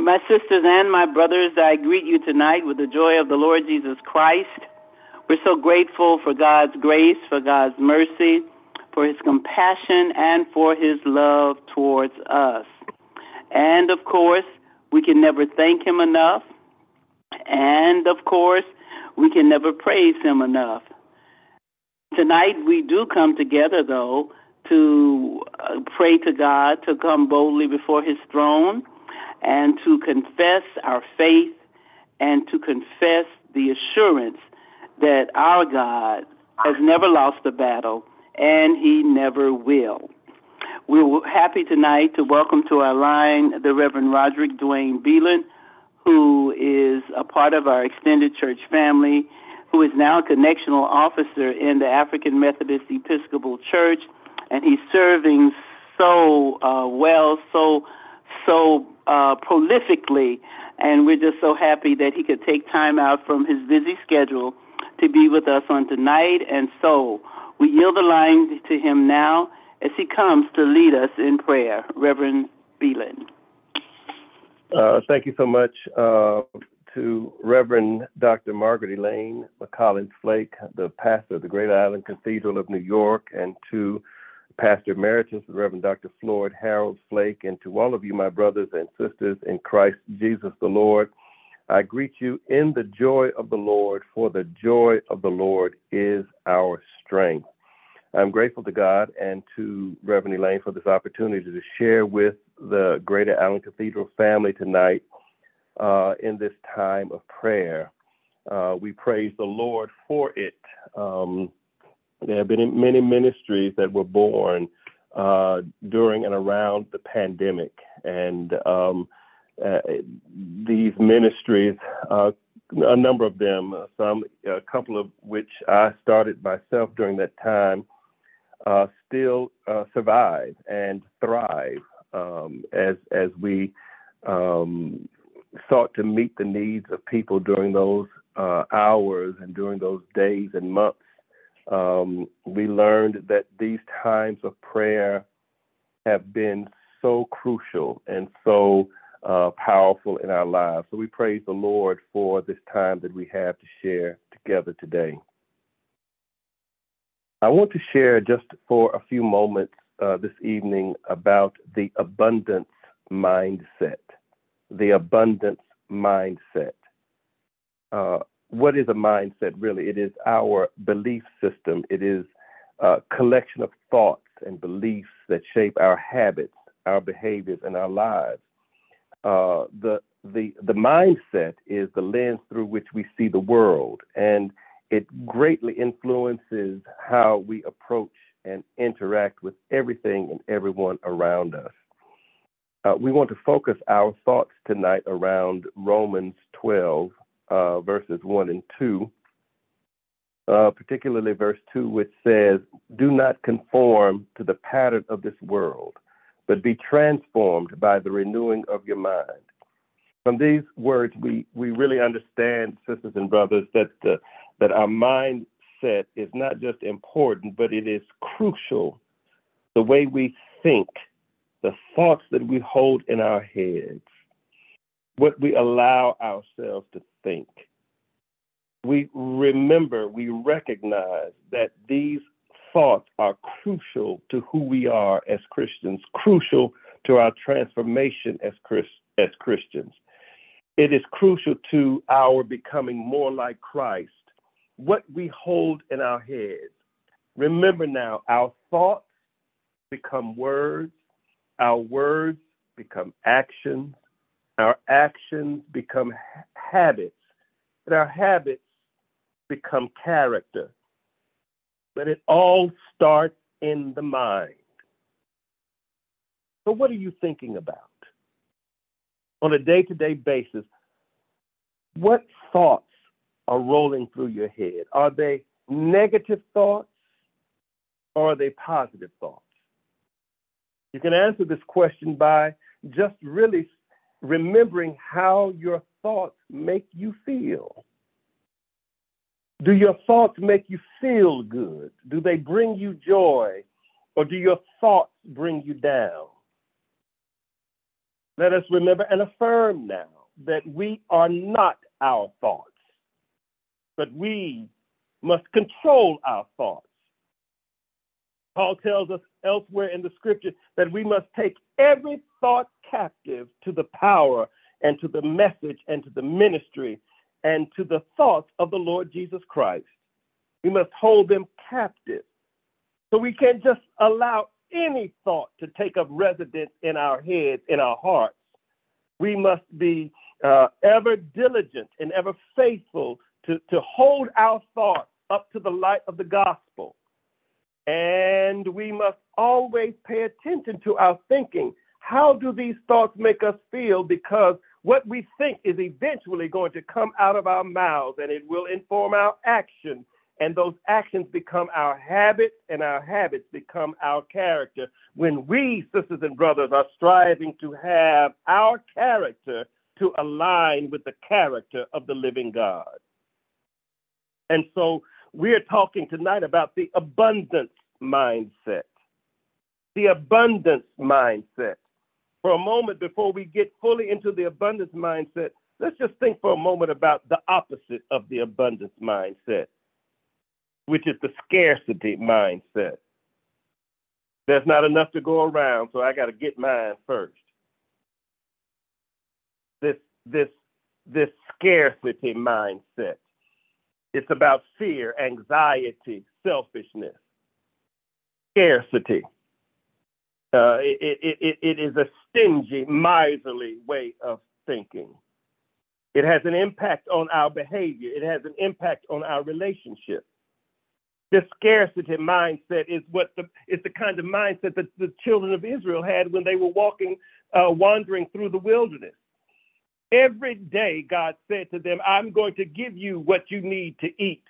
My sisters and my brothers, I greet you tonight with the joy of the Lord Jesus Christ. We're so grateful for God's grace, for God's mercy, for his compassion, and for his love towards us. And of course, we can never thank him enough. And of course, we can never praise him enough. Tonight, we do come together, though, to uh, pray to God, to come boldly before his throne and to confess our faith and to confess the assurance that our God has never lost a battle and he never will. We're happy tonight to welcome to our line the Reverend Roderick Dwayne Belin, who is a part of our extended church family, who is now a connectional officer in the African Methodist Episcopal Church, and he's serving so uh, well, so so uh, prolifically, and we're just so happy that he could take time out from his busy schedule to be with us on tonight. And so we yield the line to him now as he comes to lead us in prayer. Reverend Belin. Uh, thank you so much uh, to Reverend Dr. Margaret Elaine McCollum Flake, the pastor of the Greater Allen Cathedral of New York, and to Pastor Emeritus, Reverend Dr. Floyd Harold Flake, and to all of you, my brothers and sisters in Christ Jesus the Lord. I greet you in the joy of the Lord, for the joy of the Lord is our strength. I'm grateful to God and to Reverend Elaine for this opportunity to share with the Greater Allen Cathedral family tonight uh, in this time of prayer. Uh, we praise the Lord for it. Um, there have been many ministries that were born uh, during and around the pandemic, and um, uh, these ministries, uh, a number of them, uh, some, a couple of which I started myself during that time, uh, still uh, survive and thrive um, as as we um, sought to meet the needs of people during those hours and during those days and months um, we learned that these times of prayer have been so crucial and so uh, powerful in our lives. So we praise the Lord for this time that we have to share together today. I want to share just for a few moments uh, this evening about the abundance mindset. The abundance mindset. Uh, what is a mindset really? It is our belief system. It is a collection of thoughts and beliefs that shape our habits, our behaviors, and our lives. Uh, the the the mindset is the lens through which we see the world, and it greatly influences how we approach and interact with everything and everyone around us. Uh, we want to focus our thoughts tonight around Romans 12, uh, verses 1 and 2, uh, particularly verse 2, which says, Do not conform to the pattern of this world, but be transformed by the renewing of your mind. From these words, we, we really understand, sisters and brothers, that, uh, that our mindset is not just important, but it is crucial. The way we think, the thoughts that we hold in our heads, what we allow ourselves to think. We remember, we recognize that these thoughts are crucial to who we are as Christians, crucial to our transformation as, Chris, as Christians. It is crucial to our becoming more like Christ. What we hold in our heads. Remember now, our thoughts become words, our words become actions, our actions become habits, and our habits become character. But it all starts in the mind. So, what are you thinking about? On a day to day basis, what thoughts are rolling through your head? Are they negative thoughts or are they positive thoughts? You can answer this question by just really remembering how your thoughts make you feel. Do your thoughts make you feel good? Do they bring you joy? Or do your thoughts bring you down? Let us remember and affirm now that we are not our thoughts, but we must control our thoughts. Paul tells us elsewhere in the scripture that we must take every thought captive to the power and to the message and to the ministry and to the thoughts of the Lord Jesus Christ. We must hold them captive. So we can't just allow any thought to take up residence in our heads, in our hearts. We must be uh, ever diligent and ever faithful to, to hold our thoughts up to the light of the gospel. And we must always pay attention to our thinking. How do these thoughts make us feel? Because what we think is eventually going to come out of our mouths and it will inform our action. And those actions become our habits, and our habits become our character. When we, sisters and brothers, are striving to have our character to align with the character of the living God. And so we're talking tonight about the abundance mindset. The abundance mindset. For a moment, before we get fully into the abundance mindset, let's just think for a moment about the opposite of the abundance mindset, which is the scarcity mindset. There's not enough to go around, so I got to get mine first. This this this scarcity mindset. It's about fear, anxiety, selfishness, scarcity. Uh, it, it, it, it is a stingy, miserly way of thinking. It has an impact on our behavior. It has an impact on our relationship. This scarcity mindset is what the is the kind of mindset that the children of Israel had when they were walking, uh, wandering through the wilderness. Every day, God said to them, I'm going to give you what you need to eat.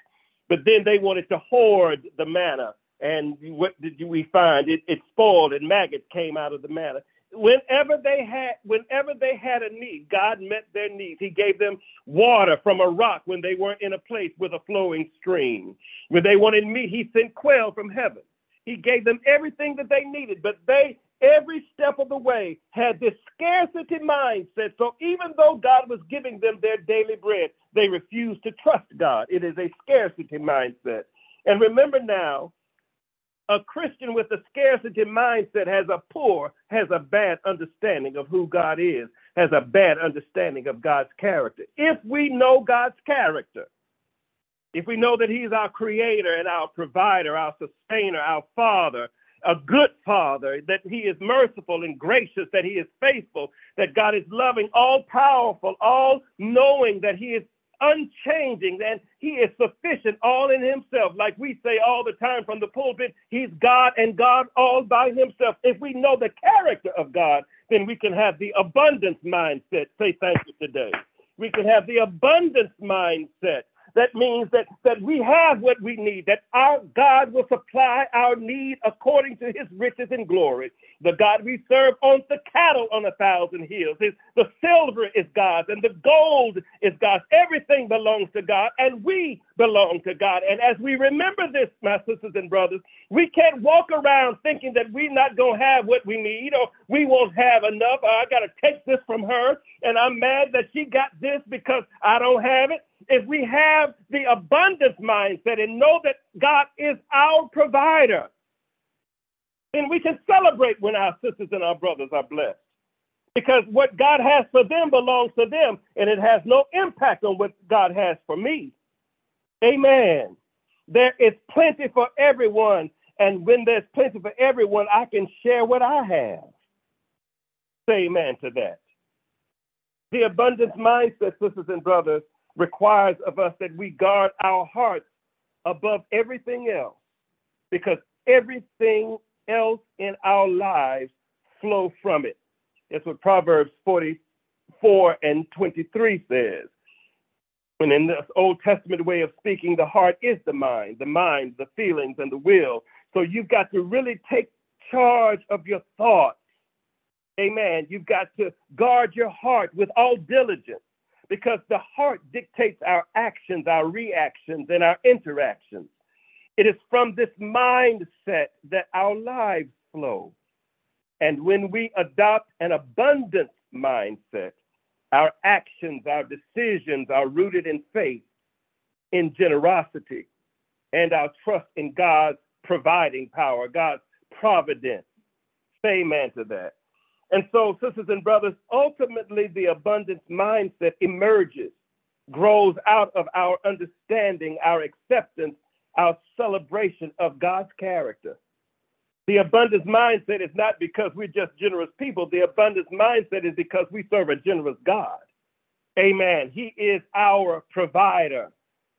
But then they wanted to hoard the manna. And what did we find? It, it spoiled and maggots came out of the manna. Whenever they had whenever they had a need, God met their needs. He gave them water from a rock when they weren't in a place with a flowing stream. When they wanted meat, he sent quail from heaven. He gave them everything that they needed, but they every step of the way had this scarcity mindset. So even though God was giving them their daily bread, they refused to trust God. It is a scarcity mindset. And remember now, a Christian with a scarcity mindset has a poor, has a bad understanding of who God is, has a bad understanding of God's character. If we know God's character, if we know that He's our creator and our provider, our sustainer, our father, a good father, that he is merciful and gracious, that he is faithful, that God is loving, all powerful, all knowing, that he is unchanging, and he is sufficient all in himself. Like we say all the time from the pulpit, he's God and God all by himself. If we know the character of God, then we can have the abundance mindset. Say thank you today. We can have the abundance mindset that means that, that we have what we need, that our God will supply our need according to his riches and glory. The God we serve owns the cattle on a thousand hills. The silver is God's and the gold is God's. Everything belongs to God and we belong to God. And as we remember this, my sisters and brothers, we can't walk around thinking that we're not going to have what we need or we won't have enough. I got to take this from her and I'm mad that she got this because I don't have it if we have the abundance mindset and know that God is our provider, then we can celebrate when our sisters and our brothers are blessed. Because what God has for them belongs to them, and it has no impact on what God has for me. Amen. There is plenty for everyone, and when there's plenty for everyone, I can share what I have. Say amen to that. The abundance mindset, sisters and brothers, requires of us that we guard our hearts above everything else because everything else in our lives flow from it. That's what Proverbs 44 and 23 says. And in this Old Testament way of speaking, the heart is the mind, the mind, the feelings, and the will. So you've got to really take charge of your thoughts. Amen. You've got to guard your heart with all diligence because the heart dictates our actions, our reactions, and our interactions. It is from this mindset that our lives flow. And when we adopt an abundance mindset, our actions, our decisions are rooted in faith, in generosity, and our trust in God's providing power, God's providence. Say amen to that. And so, sisters and brothers, ultimately the abundance mindset emerges, grows out of our understanding, our acceptance, our celebration of God's character. The abundance mindset is not because we're just generous people. The abundance mindset is because we serve a generous God. Amen. He is our provider,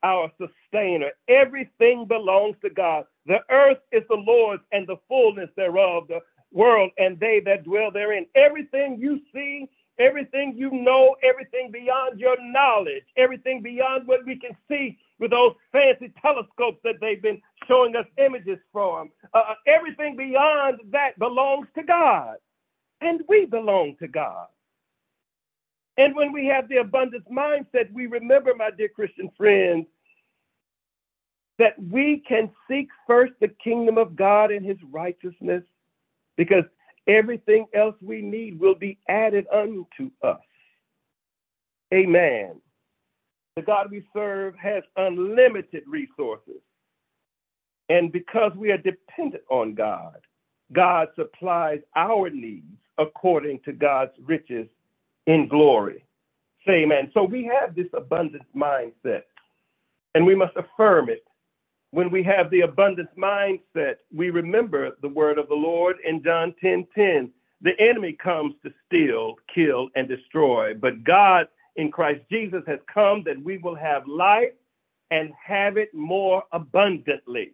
our sustainer. Everything belongs to God. The earth is the Lord's and the fullness thereof, the world and they that dwell therein. Everything you see, everything you know, everything beyond your knowledge, everything beyond what we can see with those fancy telescopes that they've been showing us images from. Uh, uh, everything beyond that belongs to God, and we belong to God. And when we have the abundance mindset, we remember, my dear Christian friends, that we can seek first the kingdom of God and his righteousness because everything else we need will be added unto us. Amen. The God we serve has unlimited resources. And because we are dependent on God, God supplies our needs according to God's riches in glory. Say amen. So we have this abundance mindset, and we must affirm it when we have the abundance mindset, we remember the word of the Lord in John 10 10. The enemy comes to steal, kill, and destroy, but God in Christ Jesus has come that we will have life and have it more abundantly.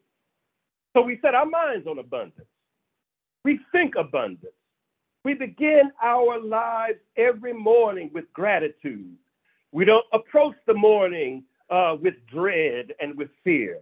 So we set our minds on abundance. We think abundance. We begin our lives every morning with gratitude. We don't approach the morning uh, with dread and with fear.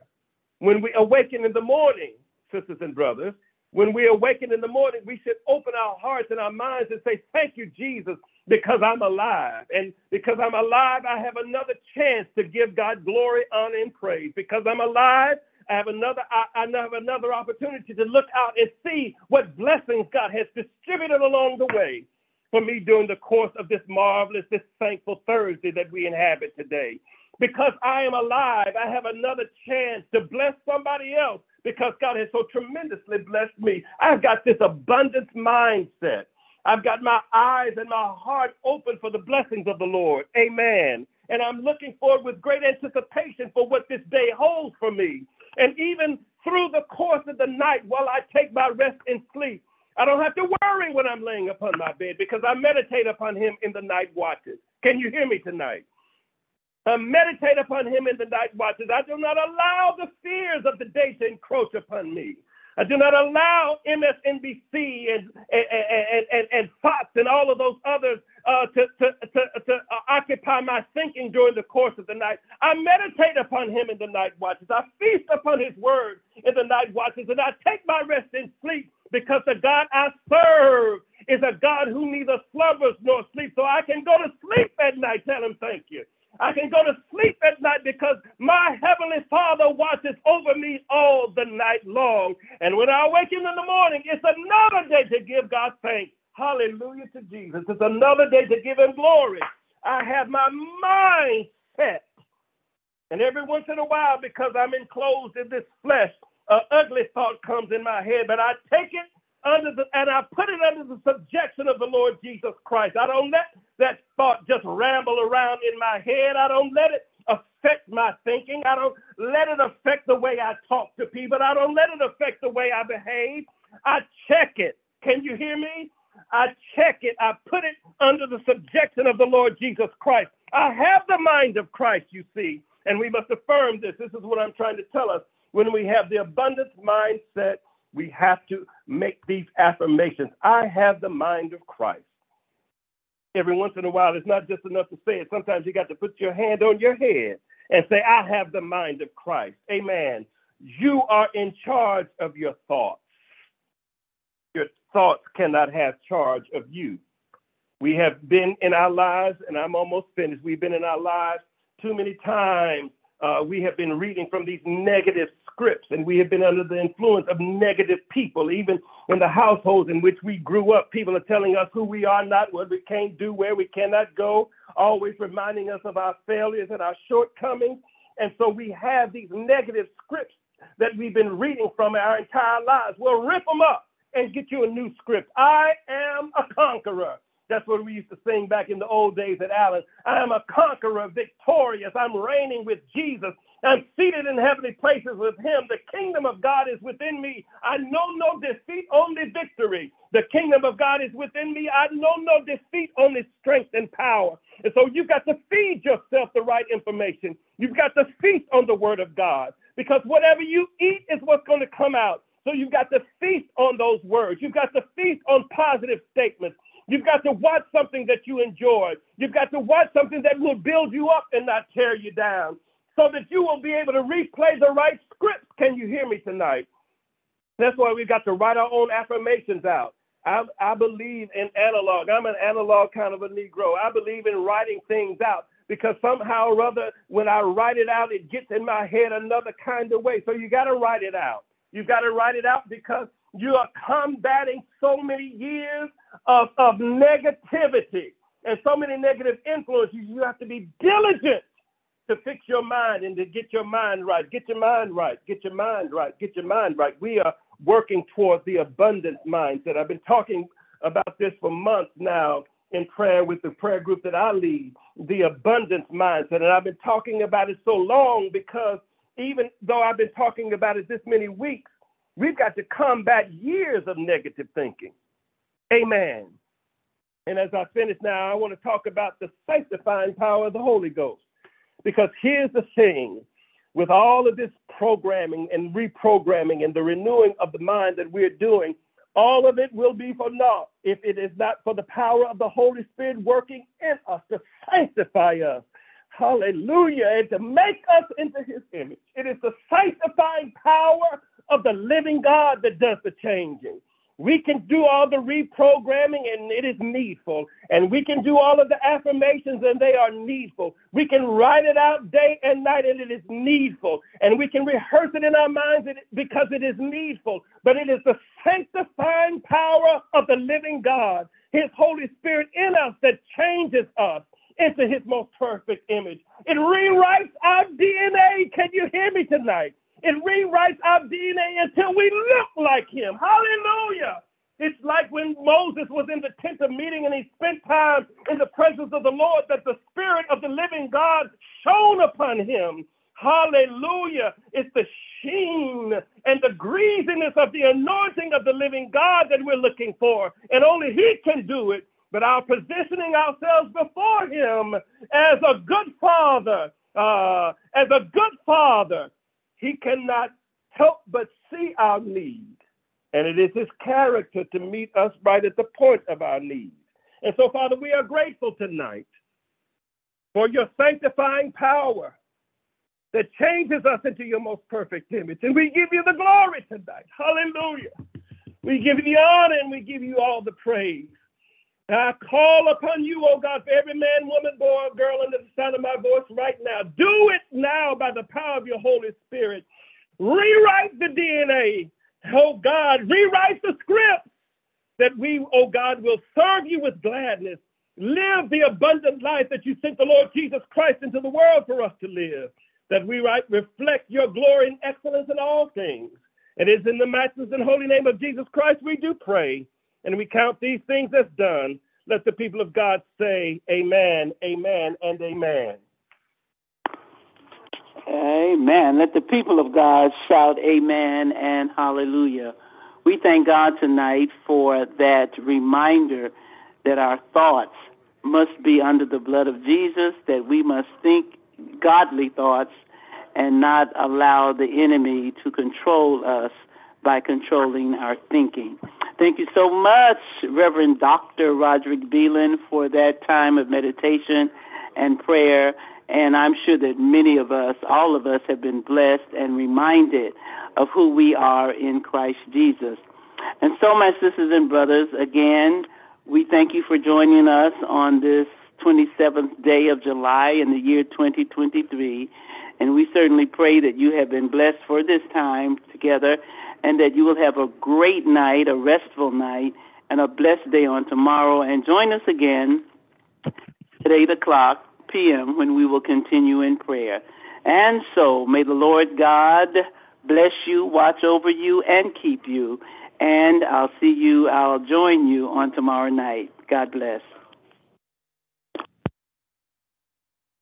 When we awaken in the morning, sisters and brothers, when we awaken in the morning, we should open our hearts and our minds and say, Thank you, Jesus, because I'm alive. And because I'm alive, I have another chance to give God glory, honor, and praise. Because I'm alive, I have another I, I have another opportunity to look out and see what blessings God has distributed along the way for me during the course of this marvelous, this thankful Thursday that we inhabit today because I am alive, I have another chance to bless somebody else because God has so tremendously blessed me. I've got this abundance mindset. I've got my eyes and my heart open for the blessings of the Lord. Amen. And I'm looking forward with great anticipation for what this day holds for me. And even through the course of the night while I take my rest and sleep, I don't have to worry when I'm laying upon my bed because I meditate upon him in the night watches. Can you hear me tonight? I meditate upon him in the night watches. I do not allow the fears of the day to encroach upon me. I do not allow MSNBC and, and, and, and, and Fox and all of those others uh, to, to, to, to uh, occupy my thinking during the course of the night. I meditate upon him in the night watches. I feast upon his word in the night watches, and I take my rest in sleep because the God I serve is a God who neither slumbers nor sleeps. So I can go to sleep at night. Tell him thank you. I can go to sleep at night because my heavenly Father watches over me all the night long. And when I awaken in the morning, it's another day to give God thanks. Hallelujah to Jesus. It's another day to give him glory. I have my mind set. And every once in a while, because I'm enclosed in this flesh, an ugly thought comes in my head, but I take it under the and I put it under the subjection of the Lord Jesus Christ. I don't let that thought just ramble around in my head. I don't let it affect my thinking. I don't let it affect the way I talk to people. I don't let it affect the way I behave. I check it. Can you hear me? I check it. I put it under the subjection of the Lord Jesus Christ. I have the mind of Christ, you see, and we must affirm this. This is what I'm trying to tell us. When we have the abundance mindset, we have to make these affirmations. I have the mind of Christ. Every once in a while, it's not just enough to say it. Sometimes you got to put your hand on your head and say, I have the mind of Christ. Amen. You are in charge of your thoughts. Your thoughts cannot have charge of you. We have been in our lives, and I'm almost finished. We've been in our lives too many times. Uh, we have been reading from these negative scripts and we have been under the influence of negative people, even in the households in which we grew up, people are telling us who we are not, what we can't do, where we cannot go, always reminding us of our failures and our shortcomings. And so we have these negative scripts that we've been reading from our entire lives. Well, rip them up and get you a new script. I am a conqueror. That's what we used to sing back in the old days at Allen. I am a conqueror, victorious. I'm reigning with Jesus. I'm seated in heavenly places with him. The kingdom of God is within me. I know no defeat, only victory. The kingdom of God is within me. I know no defeat, only strength and power. And so you've got to feed yourself the right information. You've got to feast on the word of God because whatever you eat is what's going to come out. So you've got to feast on those words. You've got to feast on positive statements. You've got to watch something that you enjoy. You've got to watch something that will build you up and not tear you down so that you will be able to replay the right scripts. Can you hear me tonight? That's why we've got to write our own affirmations out. I, I believe in analog. I'm an analog kind of a Negro. I believe in writing things out because somehow or other, when I write it out, it gets in my head another kind of way. So you got to write it out. You've got to write it out because you are combating so many years of, of negativity and so many negative influences. You have to be diligent to fix your mind and to get your mind right. Get your mind right. Get your mind right. Get your mind right. We are working towards the abundance mindset. I've been talking about this for months now in prayer with the prayer group that I lead, the abundance mindset. And I've been talking about it so long because even though I've been talking about it this many weeks, we've got to combat years of negative thinking. Amen. And as I finish now, I want to talk about the sanctifying power of the Holy Ghost. Because here's the thing with all of this programming and reprogramming and the renewing of the mind that we're doing, all of it will be for naught if it is not for the power of the Holy Spirit working in us to sanctify us. Hallelujah. And to make us into his image. It is the sanctifying power of the living God that does the changing. We can do all the reprogramming and it is needful. And we can do all of the affirmations and they are needful. We can write it out day and night and it is needful. And we can rehearse it in our minds because it is needful. But it is the sanctifying power of the living God, His Holy Spirit in us that changes us into His most perfect image. It rewrites our DNA. Can you hear me tonight? It rewrites our DNA until we look like him. Hallelujah. It's like when Moses was in the tent of meeting and he spent time in the presence of the Lord, that the Spirit of the living God shone upon him. Hallelujah. It's the sheen and the greasiness of the anointing of the living God that we're looking for. And only He can do it. But our positioning ourselves before Him as a good father, uh, as a good father, he cannot help but see our need. And it is his character to meet us right at the point of our need. And so, Father, we are grateful tonight for your sanctifying power that changes us into your most perfect image. And we give you the glory tonight. Hallelujah. We give you the honor and we give you all the praise. I call upon you, oh God, for every man, woman, boy, girl under the sound of my voice right now. Do it now by the power of your Holy Spirit. Rewrite the DNA, oh God. Rewrite the script that we, oh God, will serve you with gladness. Live the abundant life that you sent the Lord Jesus Christ into the world for us to live, that we might reflect your glory and excellence in all things. It is in the matchless and holy name of Jesus Christ we do pray and we count these things as done, let the people of God say, Amen, Amen, and Amen. Amen. Let the people of God shout Amen and Hallelujah. We thank God tonight for that reminder that our thoughts must be under the blood of Jesus, that we must think godly thoughts and not allow the enemy to control us by controlling our thinking. Thank you so much, Reverend Dr. Roderick Belin, for that time of meditation and prayer. And I'm sure that many of us, all of us, have been blessed and reminded of who we are in Christ Jesus. And so, my sisters and brothers, again, we thank you for joining us on this 27th day of July in the year 2023. And we certainly pray that you have been blessed for this time together and that you will have a great night, a restful night, and a blessed day on tomorrow. And join us again at 8 o'clock p.m. when we will continue in prayer. And so may the Lord God bless you, watch over you, and keep you. And I'll see you, I'll join you on tomorrow night. God bless.